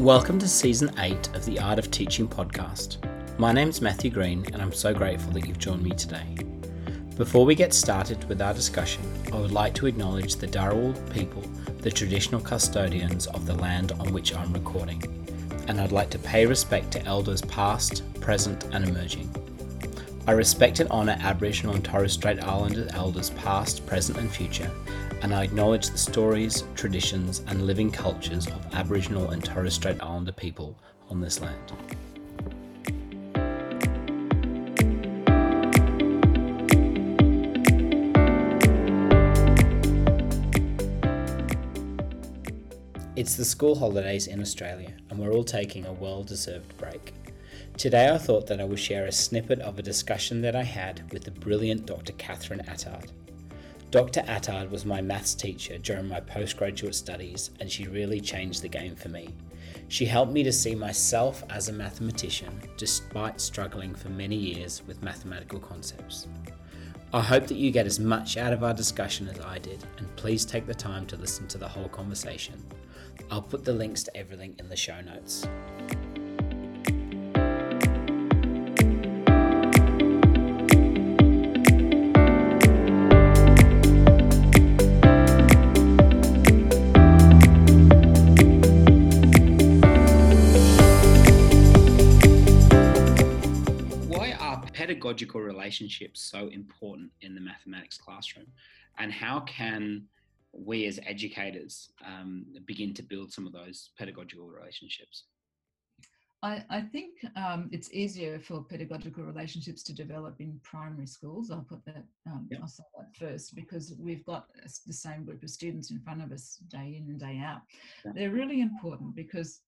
Welcome to Season 8 of the Art of Teaching podcast. My name's Matthew Green, and I'm so grateful that you've joined me today. Before we get started with our discussion, I would like to acknowledge the Dharawal people, the traditional custodians of the land on which I'm recording, and I'd like to pay respect to elders past, present, and emerging. I respect and honour Aboriginal and Torres Strait Islander elders past, present, and future, and I acknowledge the stories, traditions, and living cultures of Aboriginal and Torres Strait Islander people on this land. It's the school holidays in Australia, and we're all taking a well deserved break. Today, I thought that I would share a snippet of a discussion that I had with the brilliant Dr. Catherine Attard. Dr. Attard was my maths teacher during my postgraduate studies, and she really changed the game for me. She helped me to see myself as a mathematician despite struggling for many years with mathematical concepts. I hope that you get as much out of our discussion as I did, and please take the time to listen to the whole conversation. I'll put the links to everything in the show notes. Pedagogical relationships so important in the mathematics classroom? And how can we as educators um, begin to build some of those pedagogical relationships? I, I think um, it's easier for pedagogical relationships to develop in primary schools. I'll put that, um, Yep. I'll say that first because we've got the same group of students in front of us day in and day out. Yeah. They're really important because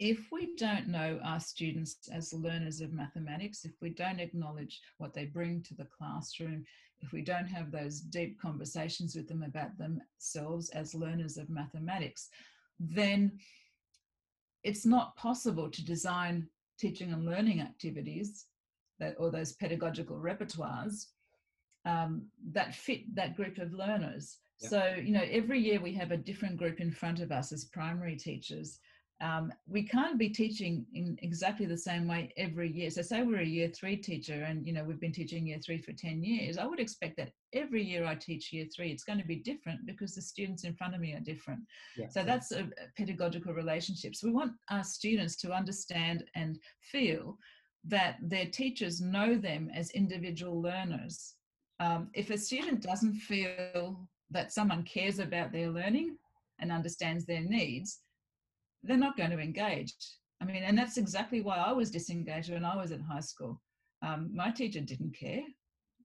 if we don't know our students as learners of mathematics, if we don't acknowledge what they bring to the classroom, if we don't have those deep conversations with them about themselves as learners of mathematics, then it's not possible to design teaching and learning activities that, or those pedagogical repertoires um, that fit that group of learners. Yeah. So, you know, every year we have a different group in front of us as primary teachers. Um, we can't be teaching in exactly the same way every year. So, say we're a year three teacher and, you know, we've been teaching year three for 10 years. I would expect that every year I teach year three, it's going to be different because the students in front of me are different. So that's a, pedagogical relationship. So We want our students to understand and feel that their teachers know them as individual learners. Um, if a student doesn't feel that someone cares about their learning and understands their needs, they're not going to engage. I mean, and that's exactly why I was disengaged when I was in high school. Um, my teacher didn't care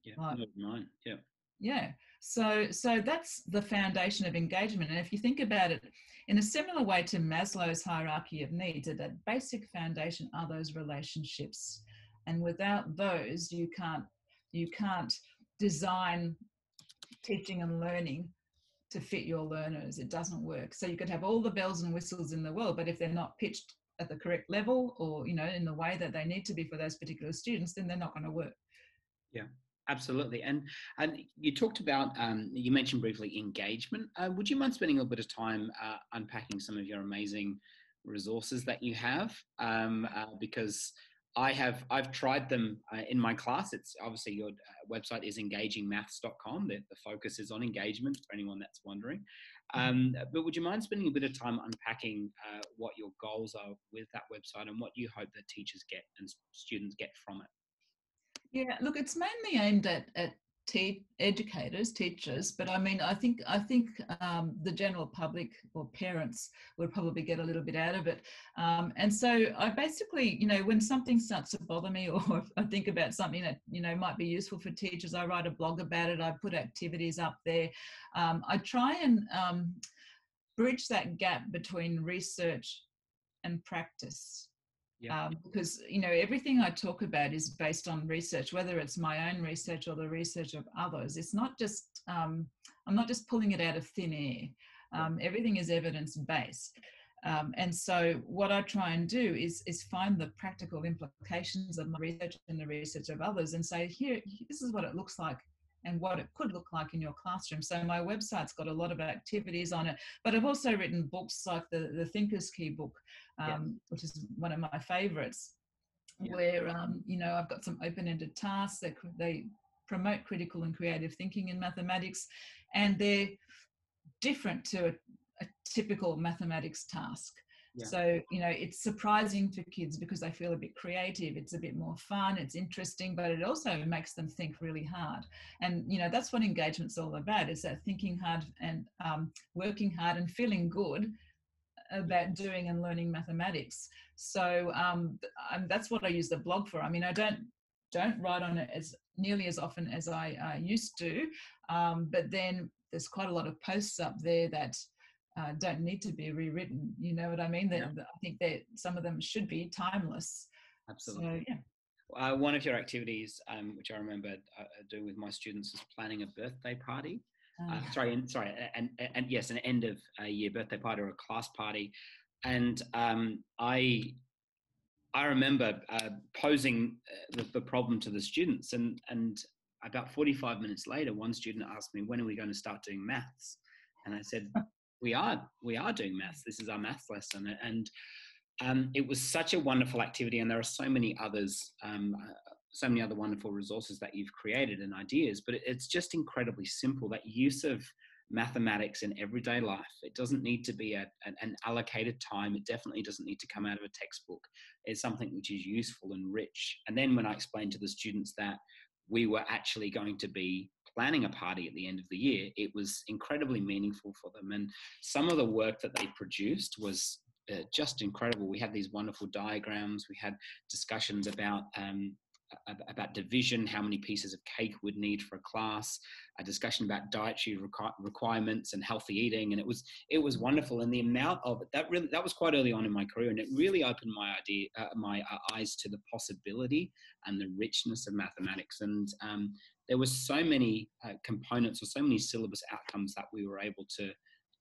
Yeah, not mine. Yeah, yeah so so that's the foundation of engagement and if you think about it in a similar way to maslow's hierarchy of needs at that basic foundation are those relationships and without those you can't you can't design teaching and learning to fit your learners it doesn't work so you could have all the bells and whistles in the world but if they're not pitched at the correct level or you know in the way that they need to be for those particular students then they're not going to work Yeah, absolutely. And and you talked about um, you mentioned briefly engagement. Uh, would you mind spending a little bit of time uh, unpacking some of your amazing resources that you have? Um, uh, because I have I've tried them uh, in my class. It's obviously your uh, website is engagingmaths.com. The, the focus is on engagement for anyone that's wondering. Um, but would you mind spending a bit of time unpacking uh, what your goals are with that website and what you hope that teachers get and students get from it? Yeah, look, it's mainly aimed at at te- educators, teachers, but I mean, I think I think um, the general public or parents would probably get a little bit out of it. Um, and so I basically, you know, when something starts to bother me, or I think about something that you know might be useful for teachers, I write a blog about it. I put activities up there. Um, I try and um, bridge that gap between research and practice Yeah. um, because you know everything I talk about is based on research, whether it's my own research or the research of others. It's not just um, I'm not just pulling it out of thin air. Um, everything is evidence based, um, and so what I try and do is is find the practical implications of my research and the research of others, and say here this is what it looks like and what it could look like in your classroom. So my website's got a lot of activities on it, but I've also written books like the, the Thinker's Key book, um, yeah. which is one of my favorites, yeah. where, um, you know, I've got some open-ended tasks that they promote critical and creative thinking in mathematics, and they're different to a, a typical mathematics task. Yeah. So, you know, it's surprising for kids because they feel a bit creative. It's a bit more fun, it's interesting, but it also makes them think really hard. And, you know, that's what engagement's all about is that thinking hard and um, working hard and feeling good about doing and learning mathematics. So um, that's what I use the blog for. I mean, I don't don't write on it as nearly as often as I uh, used to, um, but then there's quite a lot of posts up there that uh, don't need to be rewritten. You know what I mean? That yeah. I think that some of them should be timeless. Absolutely. So, yeah. Uh, one of your activities, um, which I remember uh, doing with my students, is planning a birthday party. Uh, ah. sorry, and, sorry, and, and, and yes, an end of a year birthday party or a class party. And um, I, I remember uh, posing uh, the, the problem to the students, and and about 45 minutes later, one student asked me, "When are we going to start doing maths?" And I said, we are we are doing maths. This is our maths lesson, and um, it was such a wonderful activity. And there are so many others, um, uh, so many other wonderful resources that you've created and ideas. But it's just incredibly simple. That use of mathematics in everyday life. It doesn't need to be a, an, an, allocated time. It definitely doesn't need to come out of a textbook. It's something which is useful and rich. And then when I explained to the students that we were actually going to be planning a party at the end of the year, it was incredibly meaningful for them. And some of the work that they produced was uh, just incredible. We had these wonderful diagrams. We had discussions about um, about division, how many pieces of cake would need for a class, a discussion about dietary requ- requirements and healthy eating, and it was it was wonderful. And the amount of it, that really that was quite early on in my career, and it really opened my idea uh, my uh, eyes to the possibility and the richness of mathematics. And um, there were so many uh, components or so many syllabus outcomes that we were able to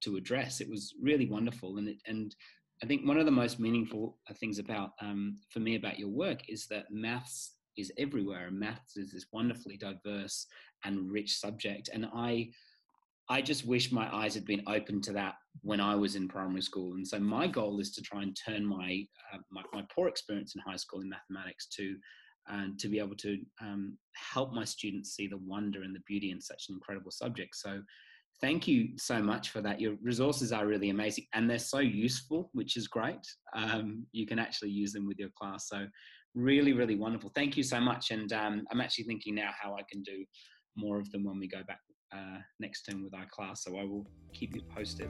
to address. It was really wonderful, and it, and I think one of the most meaningful uh, things about um, for me about your work is that maths is everywhere, and maths is this wonderfully diverse and rich subject. And I I just wish my eyes had been open to that when I was in primary school. And so my goal is to try and turn my uh, my, my poor experience in high school in mathematics to and to be able to um, help my students see the wonder and the beauty in such an incredible subject. So thank you so much for that. Your resources are really amazing and they're so useful, which is great. Um, you can actually use them with your class. So really, really wonderful. Thank you so much. And um, I'm actually thinking now how I can do more of them when we go back uh, next term with our class. So I will keep you posted.